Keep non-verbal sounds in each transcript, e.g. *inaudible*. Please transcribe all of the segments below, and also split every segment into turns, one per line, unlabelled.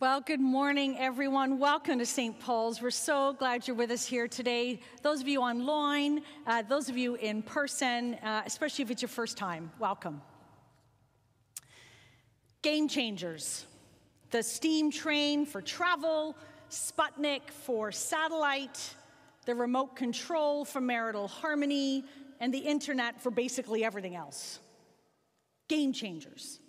Well, good morning, everyone. Welcome to St. Paul's. We're so glad you're with us here today. Those of you online, uh, those of you in person, uh, especially if it's your first time, welcome. Game changers the steam train for travel, Sputnik for satellite, the remote control for marital harmony, and the internet for basically everything else. Game changers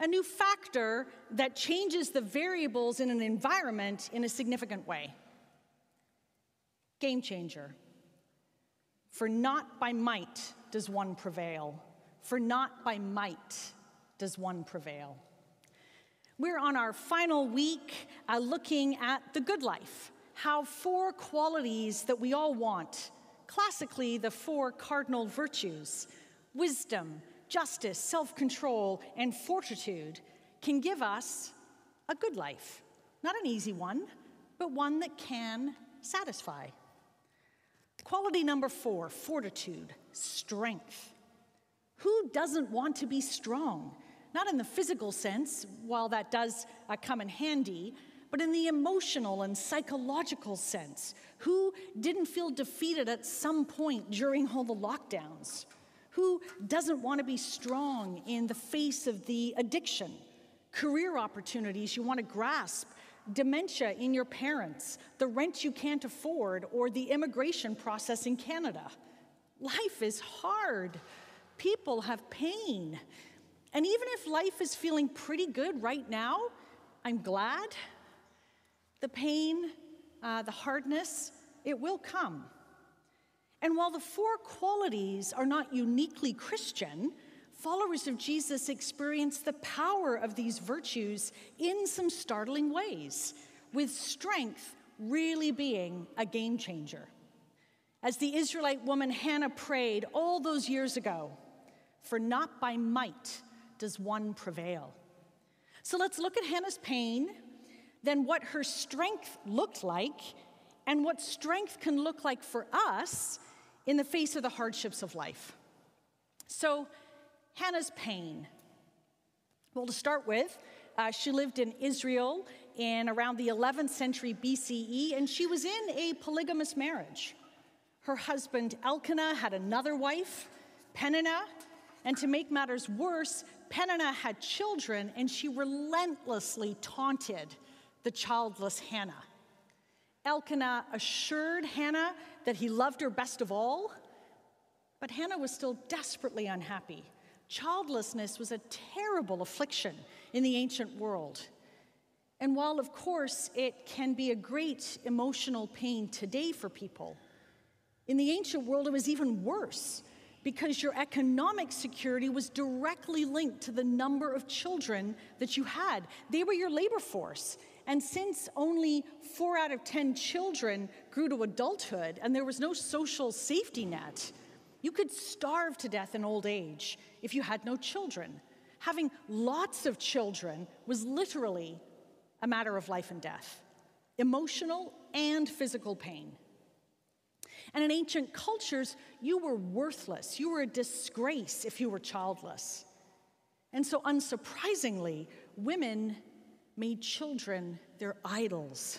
a new factor that changes the variables in an environment in a significant way. Game changer. For not by might does one prevail, for not by might does one prevail. We're on our final week uh, looking at the good life, how four qualities that we all want, classically the four cardinal virtues wisdom, justice, self control, and fortitude can give us a good life. Not an easy one, but one that can satisfy. Quality number four fortitude, strength. Who doesn't want to be strong? Not in the physical sense, while that does uh, come in handy, but in the emotional and psychological sense. Who didn't feel defeated at some point during all the lockdowns? Who doesn't want to be strong in the face of the addiction, career opportunities you want to grasp, dementia in your parents, the rent you can't afford, or the immigration process in Canada? Life is hard. People have pain. And even if life is feeling pretty good right now, I'm glad. The pain, uh, the hardness, it will come. And while the four qualities are not uniquely Christian, followers of Jesus experience the power of these virtues in some startling ways, with strength really being a game changer. As the Israelite woman Hannah prayed all those years ago, for not by might does one prevail. So let's look at Hannah's pain, then what her strength looked like, and what strength can look like for us in the face of the hardships of life. So, Hannah's pain. Well, to start with, uh, she lived in Israel in around the 11th century BCE, and she was in a polygamous marriage. Her husband Elkanah had another wife, Peninnah, and to make matters worse, Peninnah had children, and she relentlessly taunted the childless Hannah. Elkanah assured Hannah that he loved her best of all, but Hannah was still desperately unhappy. Childlessness was a terrible affliction in the ancient world. And while, of course, it can be a great emotional pain today for people, in the ancient world it was even worse because your economic security was directly linked to the number of children that you had. They were your labor force. And since only four out of 10 children grew to adulthood and there was no social safety net, you could starve to death in old age if you had no children. Having lots of children was literally a matter of life and death, emotional and physical pain. And in ancient cultures, you were worthless. You were a disgrace if you were childless. And so, unsurprisingly, women made children their idols.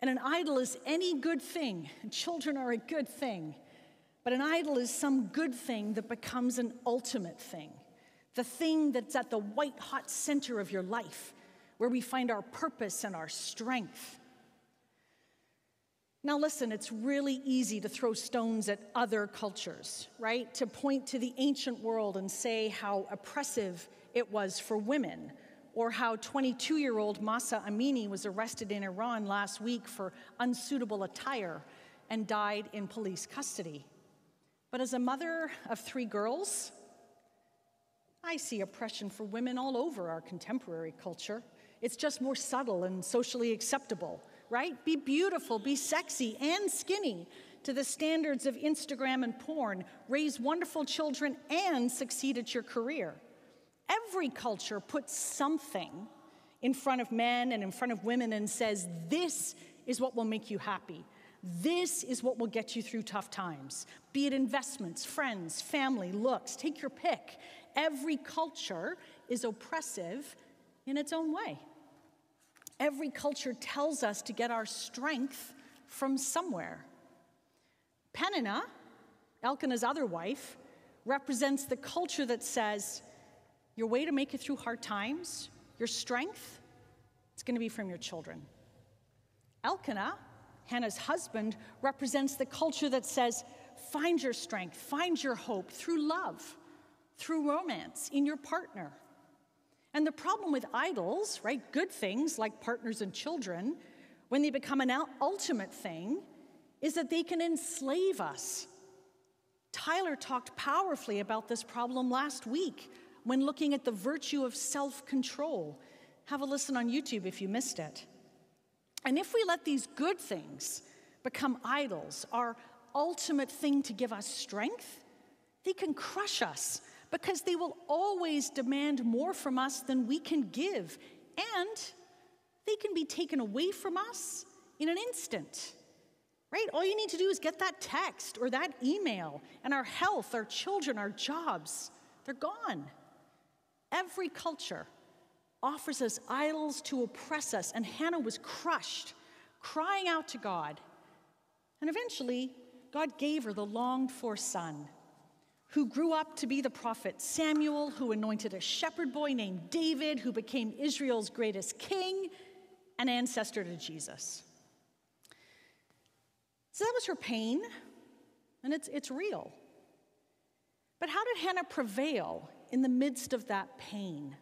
And an idol is any good thing. *laughs* Children are a good thing. But an idol is some good thing that becomes an ultimate thing. The thing that's at the white hot center of your life, where we find our purpose and our strength. Now, listen, it's really easy to throw stones at other cultures, right? To point to the ancient world and say how oppressive it was for women or how 22 year old Mahsa Amini was arrested in Iran last week for unsuitable attire and died in police custody. But as a mother of three girls, I see oppression for women all over our contemporary culture. It's just more subtle and socially acceptable, right? Be beautiful, be sexy and skinny to the standards of Instagram and porn, raise wonderful children, and succeed at your career. Every culture puts something in front of men and in front of women and says, This is what will make you happy. This is what will get you through tough times. Be it investments, friends, family, looks, take your pick. Every culture is oppressive in its own way. Every culture tells us to get our strength from somewhere. Peninnah, Elkanah's other wife, represents the culture that says your way to make it through hard times, your strength, it's going to be from your children. Elkanah, Hannah's husband, represents the culture that says find your strength, find your hope through love, through romance, in your partner. And the problem with idols, right, good things like partners and children, when they become an ultimate thing, is that they can enslave us. Tyler talked powerfully about this problem last week when looking at the virtue of self control. Have a listen on YouTube if you missed it. And if we let these good things become idols, our ultimate thing to give us strength, they can crush us because they will always demand more from us than we can give. And they can be taken away from us in an instant. Right? All you need to do is get that text or that email, and our health, our children, our jobs, they're gone. Every culture offers us idols to oppress us, and Hannah was crushed, crying out to God. And eventually, God gave her the longed for son who grew up to be the prophet Samuel, who anointed a shepherd boy named David, who became Israel's greatest king, an ancestor to Jesus. So that was her pain, and it's, it's real. But how did Hannah prevail in the midst of that pain?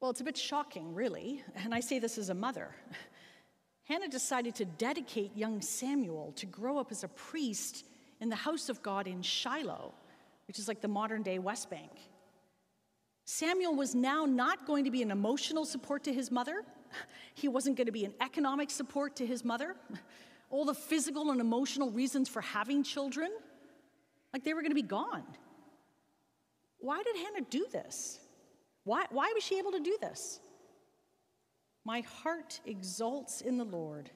Well, it's a bit shocking, really, and I say this as a mother. *laughs* Hannah decided to dedicate young Samuel to grow up as a priest in the house of God in Shiloh, which is like the modern day West Bank. Samuel was now not going to be an emotional support to his mother. *laughs* He wasn't going to be an economic support to his mother. *laughs* All the physical and emotional reasons for having children, like they were going to be gone. Why did Hannah do this? Why, why was she able to do this? My heart exults in the Lord.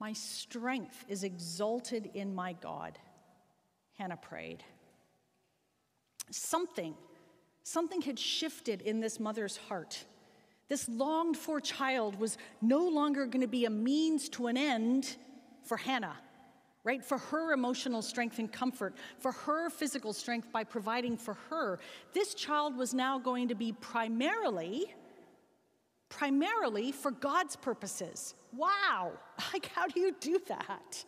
My strength is exalted in my God. Hannah prayed. Something, something had shifted in this mother's heart. This longed for child was no longer going to be a means to an end for Hannah, right? For her emotional strength and comfort, for her physical strength by providing for her. This child was now going to be primarily, primarily for God's purposes. Wow! *laughs* Like, how do you do that?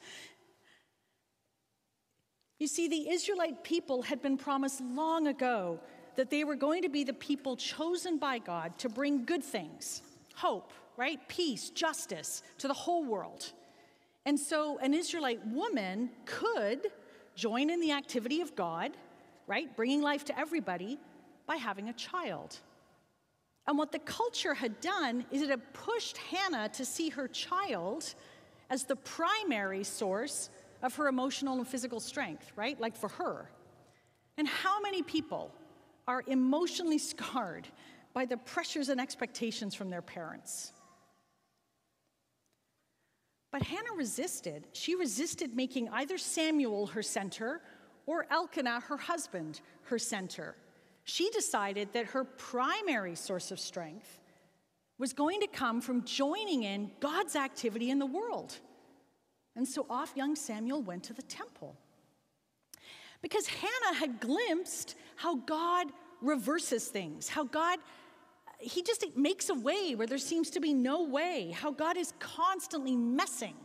You see, the Israelite people had been promised long ago that they were going to be the people chosen by God to bring good things, hope, right? Peace, justice to the whole world. And so an Israelite woman could join in the activity of God, right? Bringing life to everybody by having a child. And what the culture had done is it had pushed Hannah to see her child as the primary source of her emotional and physical strength, right? Like for her. And how many people are emotionally *laughs* scarred by the pressures and expectations from their parents? But Hannah resisted. She resisted making either Samuel her center or Elkanah, her husband, her center. She decided that her primary source of strength was going to come from joining in God's activity in the world. And so off young Samuel went to the temple. Because Hannah had glimpsed how God reverses things, how God, He just makes a way where there seems to be no way, how God is constantly messing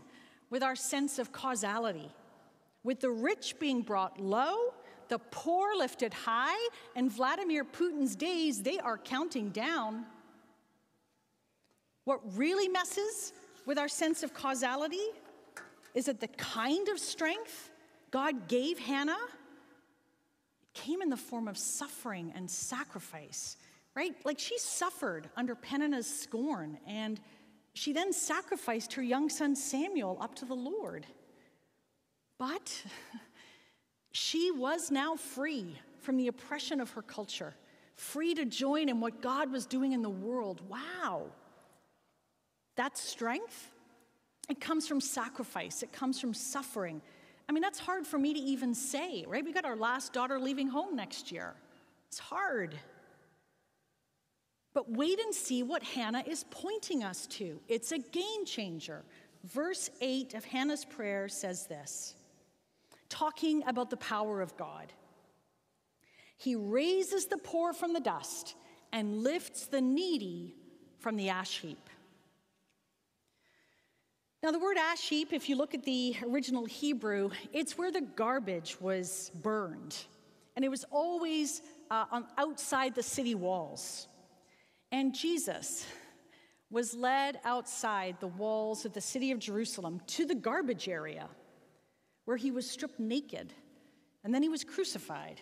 with our sense of causality, with the rich being brought low, the poor lifted high, and Vladimir Putin's days, they are counting down. What really messes with our sense of causality is that the kind of strength God gave Hannah came in the form of suffering and sacrifice, right? Like she suffered under Peninnah's scorn, and she then sacrificed her young son Samuel up to the Lord. But *laughs* she was now free from the oppression of her culture, free to join in what God was doing in the world. Wow. That strength it comes from sacrifice, it comes from suffering. I mean, that's hard for me to even say, right? We got our last daughter leaving home next year. It's hard. But wait and see what Hannah is pointing us to. It's a game changer. Verse 8 of Hannah's prayer says this talking about the power of God. He raises the poor from the dust and lifts the needy from the ash heap. Now, the word ash heap, if you look at the original Hebrew, it's where the garbage was burned. And it was always uh, on, outside the city walls. And Jesus was led outside the walls of the city of Jerusalem to the garbage area where he was stripped naked and then he was crucified.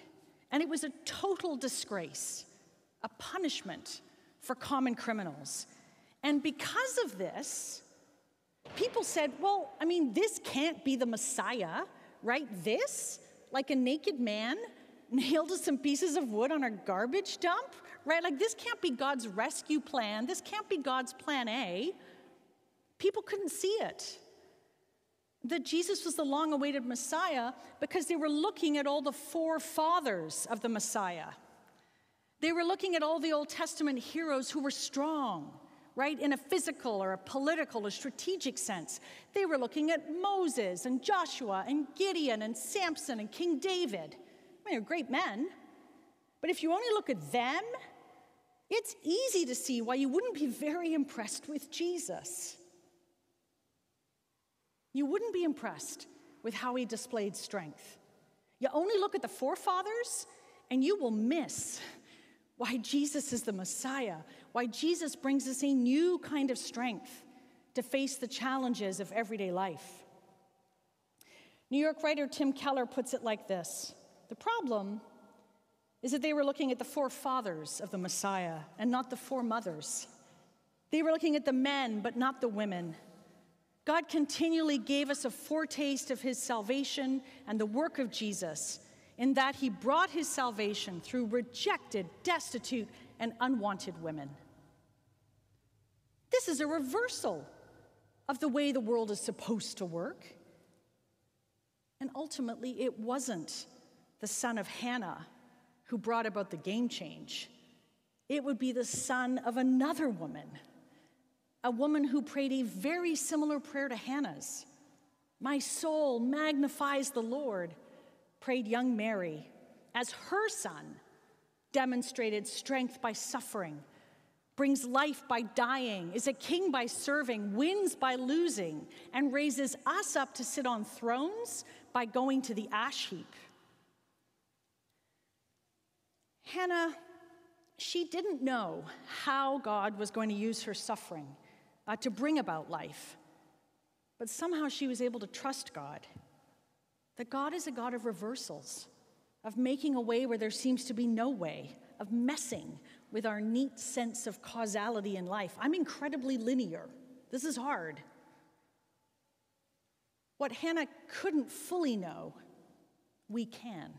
And it was a total disgrace, a punishment for common criminals. And because of this, people said, well, I mean, this can't be the Messiah, right? This, like a naked man *laughs* nailed to some pieces of wood on a garbage dump, right? Like, this can't be God's rescue plan. This can't be God's plan A. People couldn't see it that Jesus was the long awaited Messiah because they were looking at all the forefathers of the Messiah. They were looking at all the Old Testament heroes who were strong, right, in a physical or a political or strategic sense. They were looking at Moses and Joshua and Gideon and Samson and King David. I mean, they're great men. But if you only look at them, it's easy to see why you wouldn't be very impressed with Jesus. You wouldn't be impressed with how he displayed strength. You only look at the forefathers, and you will miss why Jesus is the Messiah, why Jesus brings us a new kind of strength to face the challenges of everyday life. New York writer Tim Keller puts it like this The problem is that they were looking at the forefathers of the Messiah and not the foremothers. They were looking at the men, but not the women. God continually gave us a foretaste of his salvation and the work of Jesus, in that he brought his salvation through rejected, destitute, and unwanted women. This is a reversal of the way the world is supposed to work. And ultimately, it wasn't the son of Hannah who brought about the game change, it would be the son of another woman a woman who prayed a very similar prayer to Hannah's. My soul magnifies the Lord, prayed young Mary, as her son demonstrated strength by suffering, brings life by dying, is a king by serving, wins by losing, and raises us up to sit on thrones by going to the ash heap. Hannah, she didn't know how God was going to use her suffering uh, to bring about life. But somehow she was able to trust God. That God is a God of reversals, of making a way where there seems to be no way, of messing with our neat sense of causality in life. I'm incredibly linear. This is hard. What Hannah couldn't fully know, we can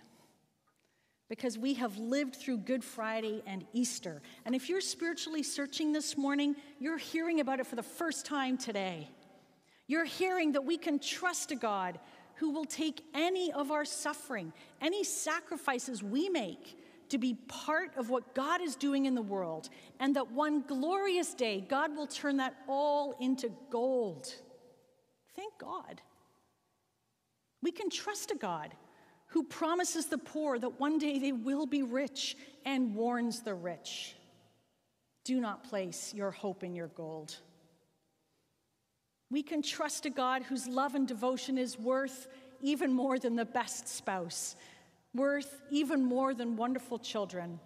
because we have lived through Good Friday and Easter. And if you're spiritually searching this morning, you're hearing about it for the first time today. You're hearing that we can trust a God who will take any of our suffering, any sacrifices we make to be part of what God is doing in the world, and that one glorious day, God will turn that all into gold. Thank God. We can trust a God who promises the poor that one day they will be rich and warns the rich. Do not place your hope in your gold. We can trust a God whose love and devotion is worth even more than the best spouse, worth even more than wonderful children.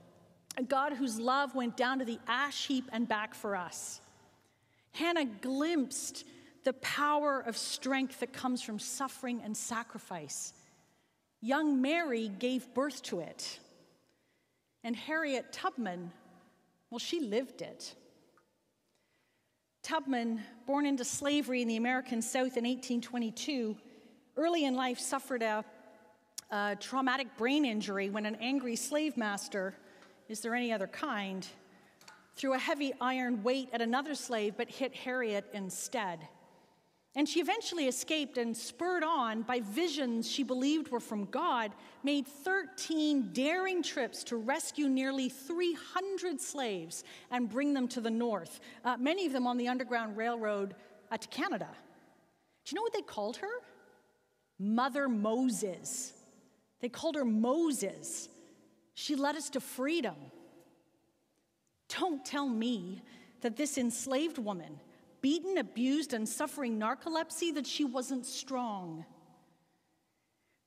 A God whose love went down to the ash heap and back for us. Hannah glimpsed the power of strength that comes from suffering and sacrifice. Young Mary gave birth to it. And Harriet Tubman, well, she lived it. Tubman, born into slavery in the American South in 1822, early in life suffered a, a traumatic brain injury when an angry slave master, is there any other kind, threw a heavy iron weight at another slave but hit Harriet instead. And she eventually escaped and, spurred on by visions she believed were from God, made 13 daring trips to rescue nearly 300 slaves and bring them to the north, uh, many of them on the Underground Railroad uh, to Canada. Do you know what they called her? Mother Moses. They called her Moses. She led us to freedom. Don't tell me that this enslaved woman beaten, abused, and suffering narcolepsy that she wasn't strong.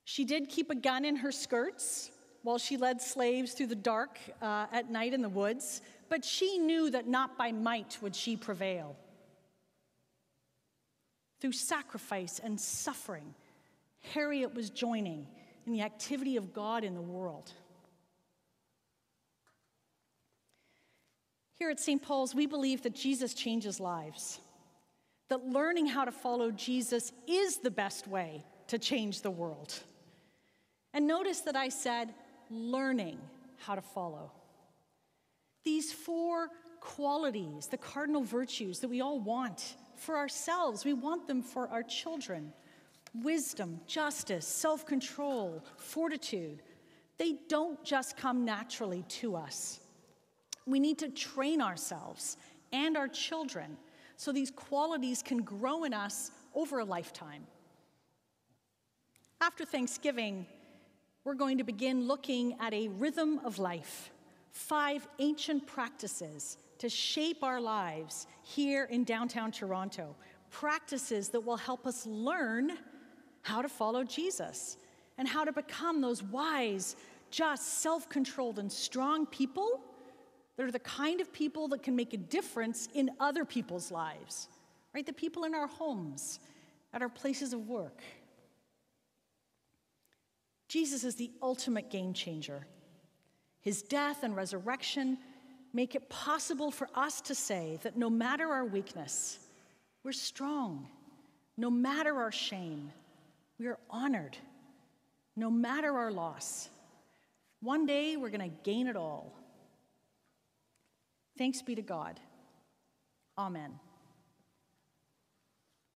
She did keep a gun in her skirts while she led slaves through the dark uh, at night in the woods, but she knew that not by might would she prevail. Through sacrifice and suffering, Harriet was joining in the activity of God in the world. Here at St. Paul's, we believe that Jesus changes lives, that learning how to follow Jesus is the best way to change the world. And notice that I said learning how to follow. These four qualities, the cardinal virtues that we all want for ourselves, we want them for our children wisdom, justice, self control, fortitude. They don't just come naturally to us. We need to train ourselves and our children so these qualities can grow in us over a lifetime. After Thanksgiving, we're going to begin looking at a rhythm of life, five ancient practices to shape our lives here in downtown Toronto, practices that will help us learn how to follow Jesus and how to become those wise, just, self controlled, and strong people that are the kind of people that can make a difference in other people's lives, right? The people in our homes, at our places of work. Jesus is the ultimate game changer. His death and resurrection make it possible for us to say that no matter our weakness, we're strong. No matter our shame, we are honored. No matter our loss, one day we're going to gain it all. Thanks be to God. Amen.